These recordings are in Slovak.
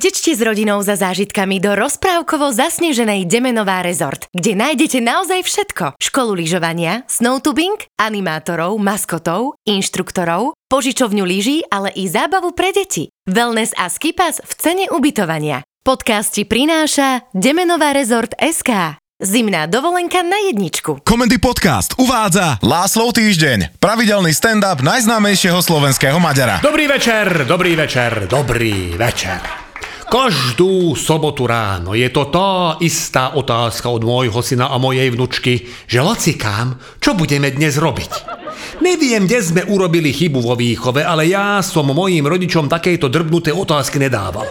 Utečte s rodinou za zážitkami do rozprávkovo zasneženej Demenová rezort, kde nájdete naozaj všetko. Školu lyžovania, snowtubing, animátorov, maskotov, inštruktorov, požičovňu lyží, ale i zábavu pre deti. Wellness a skipas v cene ubytovania. Podcast ti prináša Demenová rezort SK. Zimná dovolenka na jedničku. Komendy Podcast uvádza Láslov týždeň. Pravidelný stand-up najznámejšieho slovenského Maďara. Dobrý večer, dobrý večer, dobrý večer. Každú sobotu ráno je to tá istá otázka od môjho syna a mojej vnučky, že lacikám, čo budeme dnes robiť. Neviem, kde sme urobili chybu vo výchove, ale ja som mojim rodičom takejto drbnuté otázky nedával.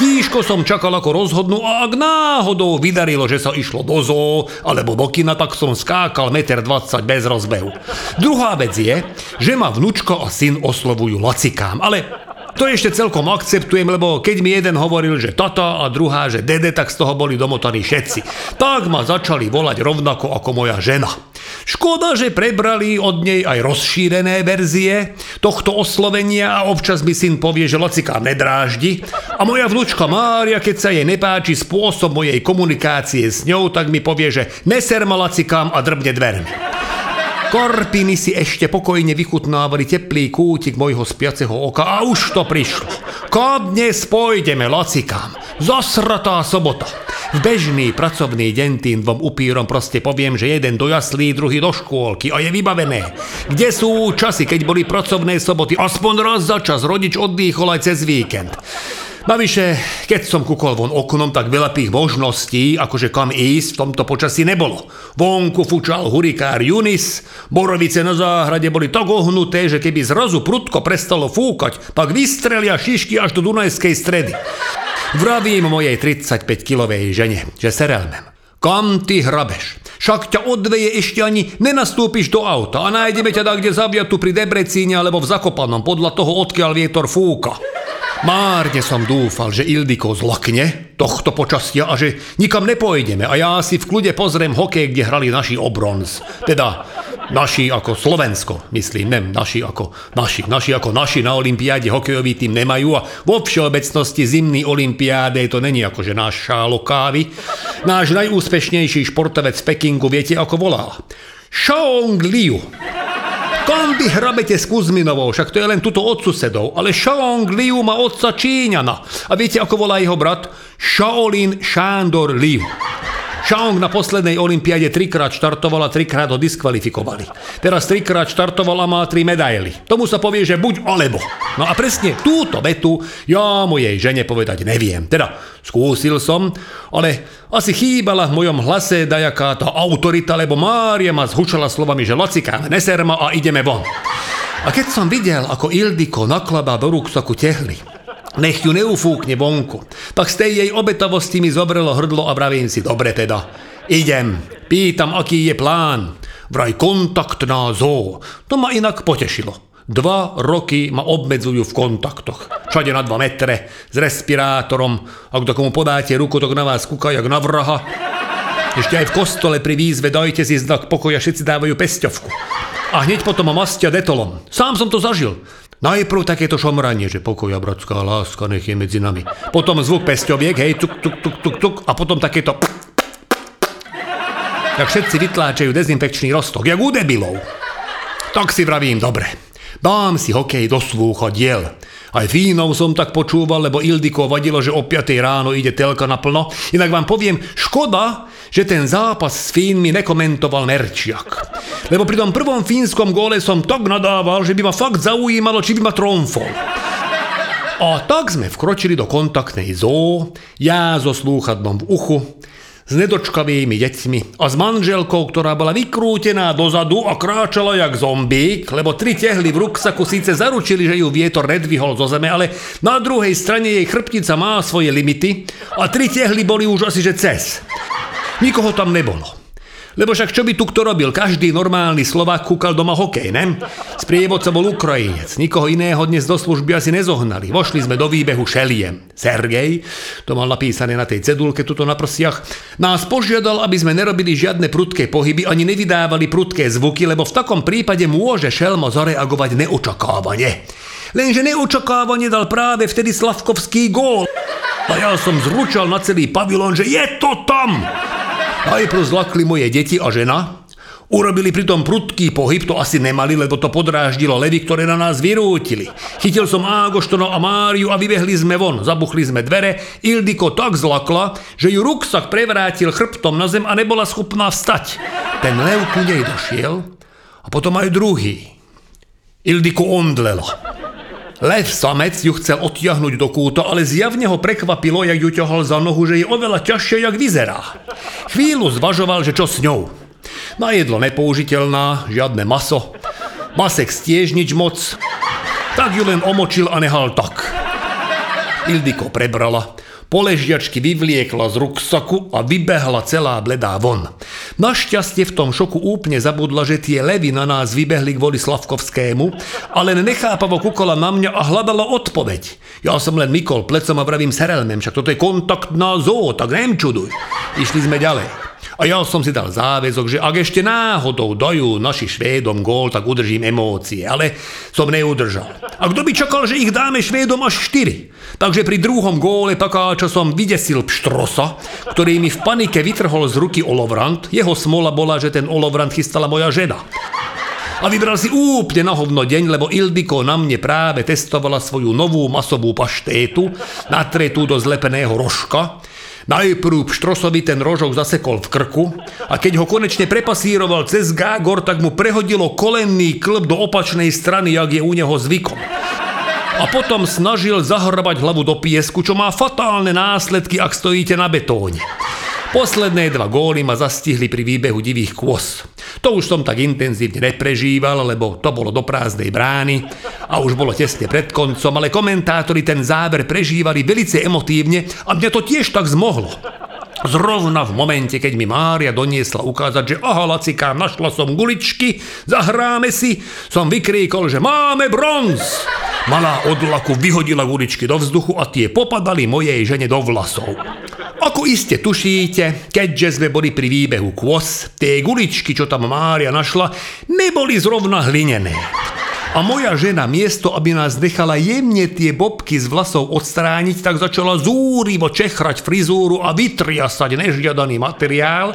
Tížko som čakal, ako rozhodnú a ak náhodou vydarilo, že sa išlo do zoo alebo do kina, tak som skákal 1,20 m bez rozbehu. Druhá vec je, že ma vnúčko a syn oslovujú lacikám, ale to ešte celkom akceptujem, lebo keď mi jeden hovoril, že tata a druhá, že dede, tak z toho boli domotaní všetci. Tak ma začali volať rovnako ako moja žena. Škoda, že prebrali od nej aj rozšírené verzie tohto oslovenia a občas mi syn povie, že lacikám nedráždi a moja vnúčka Mária, keď sa jej nepáči spôsob mojej komunikácie s ňou, tak mi povie, že neser ma lacikám a drbne dvermi. Korpiny si ešte pokojne vychutnávali teplý kútik mojho spiaceho oka a už to prišlo. Kam dnes pôjdeme, lacikám? Zasratá sobota. V bežný pracovný deň tým dvom upírom proste poviem, že jeden do jaslí, druhý do škôlky a je vybavené. Kde sú časy, keď boli pracovné soboty? Aspoň raz za čas rodič oddychol aj cez víkend. Navyše, keď som kúkol von oknom, tak veľa tých možností, akože kam ísť v tomto počasí nebolo. Vonku fučal hurikár Junis, borovice na záhrade boli tak ohnuté, že keby zrazu prudko prestalo fúkať, tak vystrelia šišky až do Dunajskej stredy. Vravím mojej 35-kilovej žene, že serelmem. Kam ty hrabeš? Však ťa odveje ešte ani nenastúpiš do auta a nájdeme ťa tak, kde zaviatu pri Debrecíne alebo v Zakopanom, podľa toho, odkiaľ vietor fúka. Márne som dúfal, že Ildiko zlakne tohto počasia a že nikam nepôjdeme a ja si v kľude pozriem hokej, kde hrali naši o bronz. Teda naši ako Slovensko, myslím, nem naši ako naši. Naši ako naši na Olympiáde hokejový tým nemajú a vo všeobecnosti zimný Olympiáde to není ako že náš šálo kávy. Náš najúspešnejší športovec v Pekingu viete ako volá? Shaong Liu. Vy hrabete s Kuzminovou, však to je len tuto od susedov, ale Shaong Liu má otca Číňana. A viete, ako volá jeho brat? Shaolin Shandor Liu. Shaong na poslednej olympiáde trikrát štartoval a trikrát ho diskvalifikovali. Teraz trikrát štartoval a má tri medaily. Tomu sa povie, že buď alebo. No a presne túto vetu ja mojej žene povedať neviem. Teda skúsil som, ale asi chýbala v mojom hlase dajaká tá autorita, lebo Mária ma zhučala slovami, že lacikáme neserma a ideme von. A keď som videl, ako Ildiko naklada do rúksaku tehly, nech ju neufúkne vonku. Tak z tej jej obetavosti mi zobrelo hrdlo a vravím si, dobre teda, idem, pýtam, aký je plán. Vraj kontakt na zoo. To ma inak potešilo. Dva roky ma obmedzujú v kontaktoch. Všade na dva metre, s respirátorom. Ak do komu podáte ruku, tak na vás kúka jak na vraha. Ešte aj v kostole pri výzve dajte si znak pokoja, všetci dávajú pesťovku. A hneď potom ma mastia detolom. Sám som to zažil. Najprv takéto šomranie, že pokoja, bratská láska, nech je medzi nami. Potom zvuk pesťoviek, hej, tuk, tuk, tuk, tuk, tuk, a potom takéto... Tak všetci vytláčajú dezinfekčný roztok, jak u debilov. Tak si vravím, dobre, dám si hokej do slúcha diel. Aj Fínov som tak počúval, lebo Ildiko vadilo, že o 5 ráno ide telka naplno. Inak vám poviem, škoda, že ten zápas s Fínmi nekomentoval Merčiak. Lebo pri tom prvom fínskom góle som tak nadával, že by ma fakt zaujímalo, či by ma tromfol. A tak sme vkročili do kontaktnej zoo, ja so slúchadlom v uchu, s nedočkavými deťmi a s manželkou, ktorá bola vykrútená dozadu a kráčala jak zombík, lebo tri tehly v ruksaku síce zaručili, že ju vietor nedvihol zo zeme, ale na druhej strane jej chrbtica má svoje limity a tri tehly boli už asi že cez. Nikoho tam nebolo. Lebo však čo by tu kto robil? Každý normálny Slovák kúkal doma hokej, ne? Sprievodca bol Ukrajinec. Nikoho iného dnes do služby asi nezohnali. Vošli sme do výbehu šeliem. Sergej, to mal napísané na tej cedulke tuto na prsiach, nás požiadal, aby sme nerobili žiadne prudké pohyby ani nevydávali prudké zvuky, lebo v takom prípade môže šelmo zareagovať neočakávane. Lenže neočakávane dal práve vtedy Slavkovský gól. A ja som zručal na celý pavilón, že je to tam! Najprv zlakli moje deti a žena, Urobili pritom prudký pohyb, to asi nemali, lebo to podráždilo levy, ktoré na nás vyrútili. Chytil som Ágoštono a Máriu a vybehli sme von. Zabuchli sme dvere, Ildiko tak zlakla, že ju ruksak prevrátil chrbtom na zem a nebola schopná vstať. Ten lev ku nej došiel a potom aj druhý. Ildiko omdlelo. Lev samec ju chcel odtiahnuť do kúta, ale zjavne ho prekvapilo, jak ju ťahal za nohu, že je oveľa ťažšie, jak vyzerá. Chvíľu zvažoval, že čo s ňou. Na jedlo nepoužiteľná, žiadne maso. Masek stiež nič moc. Tak ju len omočil a nehal tak. Ildiko prebrala, poležiačky vyvliekla z ruksaku a vybehla celá bledá von. Našťastie v tom šoku úplne zabudla, že tie levy na nás vybehli kvôli Slavkovskému, ale nechápavo kukola na mňa a hľadala odpoveď. Ja som len mykol plecom a vravím serelmem, však toto je kontaktná zoo, tak nemčuduj. Išli sme ďalej. A ja som si dal záväzok, že ak ešte náhodou dajú naši Švédom gól, tak udržím emócie, ale som neudržal. A kto by čakal, že ich dáme Švédom až 4? Takže pri druhom góle taká, čo som vydesil pštrosa, ktorý mi v panike vytrhol z ruky olovrant. Jeho smola bola, že ten olovrant chystala moja žena. A vybral si úplne na hovno deň, lebo Ildiko na mne práve testovala svoju novú masovú paštétu, natretú do zlepeného rožka, Najprv Pštrosovi ten rožok zasekol v krku a keď ho konečne prepasíroval cez Gágor, tak mu prehodilo kolenný klb do opačnej strany, jak je u neho zvykom. A potom snažil zahrbať hlavu do piesku, čo má fatálne následky, ak stojíte na betóne. Posledné dva góly ma zastihli pri výbehu divých kôs. To už som tak intenzívne neprežíval, lebo to bolo do prázdnej brány a už bolo tesne pred koncom, ale komentátori ten záver prežívali velice emotívne a mňa to tiež tak zmohlo. Zrovna v momente, keď mi Mária doniesla ukázať, že aha, lacikám, našla som guličky, zahráme si, som vykríkol, že máme bronz. Malá od laku vyhodila guličky do vzduchu a tie popadali mojej žene do vlasov. Ako iste tušíte, keďže sme boli pri výbehu kôs, tie guličky, čo tam Mária našla, neboli zrovna hlinené. A moja žena miesto, aby nás nechala jemne tie bobky z vlasov odstrániť, tak začala zúrivo čechrať frizúru a vytriasať nežiadaný materiál,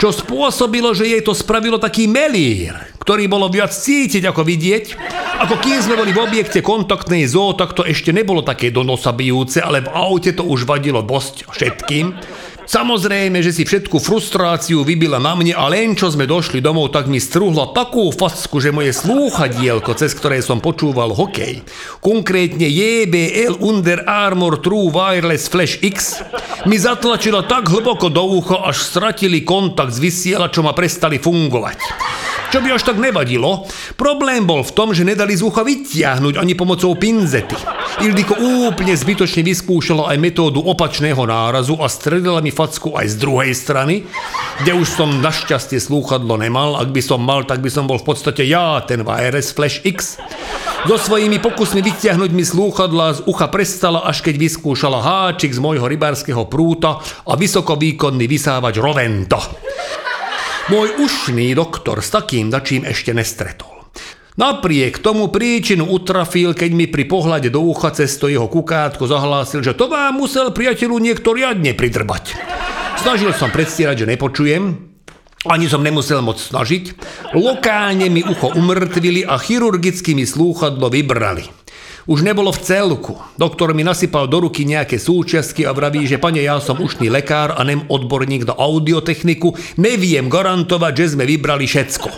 čo spôsobilo, že jej to spravilo taký melír, ktorý bolo viac cítiť ako vidieť. Ako kým sme boli v objekte kontaktnej zoo, tak to ešte nebolo také do ale v aute to už vadilo dosť všetkým. Samozrejme, že si všetku frustráciu vybila na mne a len čo sme došli domov, tak mi strúhla takú facku, že moje slúchadielko, cez ktoré som počúval hokej, konkrétne JBL Under Armour True Wireless Flash X, mi zatlačila tak hlboko do ucha, až stratili kontakt s vysielačom a prestali fungovať. Čo by až tak nevadilo, problém bol v tom, že nedali z ucha vytiahnuť ani pomocou pinzety. Ildiko úplne zbytočne vyskúšala aj metódu opačného nárazu a stredila mi facku aj z druhej strany, kde už som našťastie slúchadlo nemal, ak by som mal, tak by som bol v podstate ja, ten VRS Flash X. So svojimi pokusmi vytiahnuť mi slúchadla z ucha prestala, až keď vyskúšala háčik z môjho rybárskeho prúta a vysokovýkonný vysávač Rovento. Môj ušný doktor s takým dačím ešte nestretol. Napriek tomu príčinu utrafil, keď mi pri pohľade do ucha cez to jeho kukátko zahlásil, že to vám musel priateľu niekto riadne pridrbať. Snažil som predstierať, že nepočujem, ani som nemusel moc snažiť. Lokálne mi ucho umrtvili a chirurgicky slúchadlo vybrali. Už nebolo v celku. Doktor mi nasypal do ruky nejaké súčiastky a vraví, že pane, ja som ušný lekár a nem odborník na audiotechniku, neviem garantovať, že sme vybrali všetko.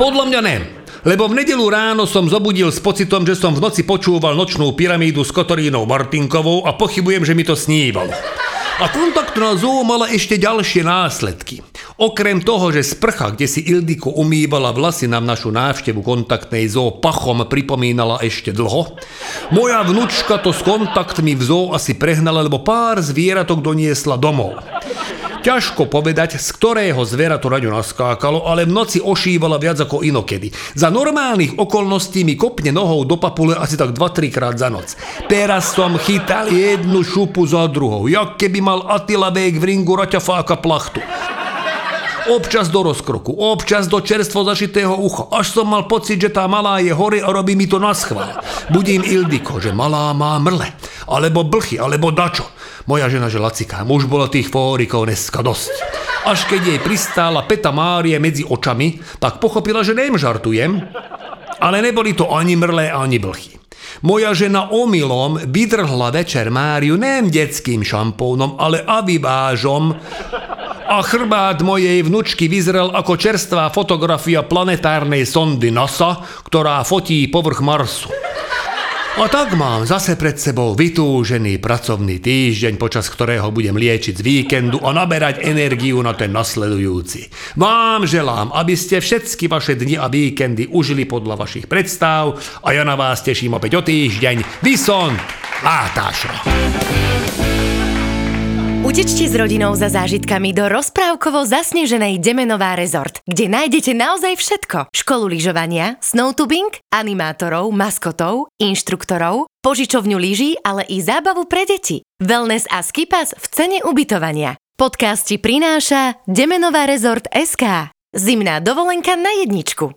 Podľa mňa nem. Lebo v nedelu ráno som zobudil s pocitom, že som v noci počúval nočnú pyramídu s Kotorínou Martinkovou a pochybujem, že mi to snívalo. A kontaktná zoo mala ešte ďalšie následky. Okrem toho, že sprcha, kde si Ildiko umývala vlasy nám našu návštevu kontaktnej zoo pachom pripomínala ešte dlho, moja vnúčka to s kontaktmi v zoo asi prehnala, lebo pár zvieratok doniesla domov. Ťažko povedať, z ktorého zviera to na ňu naskákalo, ale v noci ošívala viac ako inokedy. Za normálnych okolností mi kopne nohou do papule asi tak 2-3 krát za noc. Teraz som chytal jednu šupu za druhou, jak keby mal Attila Vek v ringu raťafáka plachtu občas do rozkroku, občas do čerstvo zašitého ucha, až som mal pocit, že tá malá je hore a robí mi to na schvál. Budím Ildiko, že malá má mrle. alebo blchy, alebo dačo. Moja žena, že lacikám, už bolo tých fórikov dneska dosť. Až keď jej pristála Peta Márie medzi očami, tak pochopila, že nem žartujem, ale neboli to ani mrlé, ani blchy. Moja žena omylom vydrhla večer Máriu nem detským šampónom, ale avibážom a chrbát mojej vnučky vyzrel ako čerstvá fotografia planetárnej sondy NASA, ktorá fotí povrch Marsu. A tak mám zase pred sebou vytúžený pracovný týždeň, počas ktorého budem liečiť z víkendu a naberať energiu na ten nasledujúci. Vám želám, aby ste všetky vaše dni a víkendy užili podľa vašich predstav a ja na vás teším opäť o týždeň. Vyson Látášo. Utečte s rodinou za zážitkami do rozprávkovo zasneženej Demenová rezort, kde nájdete naozaj všetko. Školu lyžovania, snowtubing, animátorov, maskotov, inštruktorov, požičovňu lyží, ale i zábavu pre deti. Wellness a skipas v cene ubytovania. Podcast ti prináša Demenová rezort SK. Zimná dovolenka na jedničku.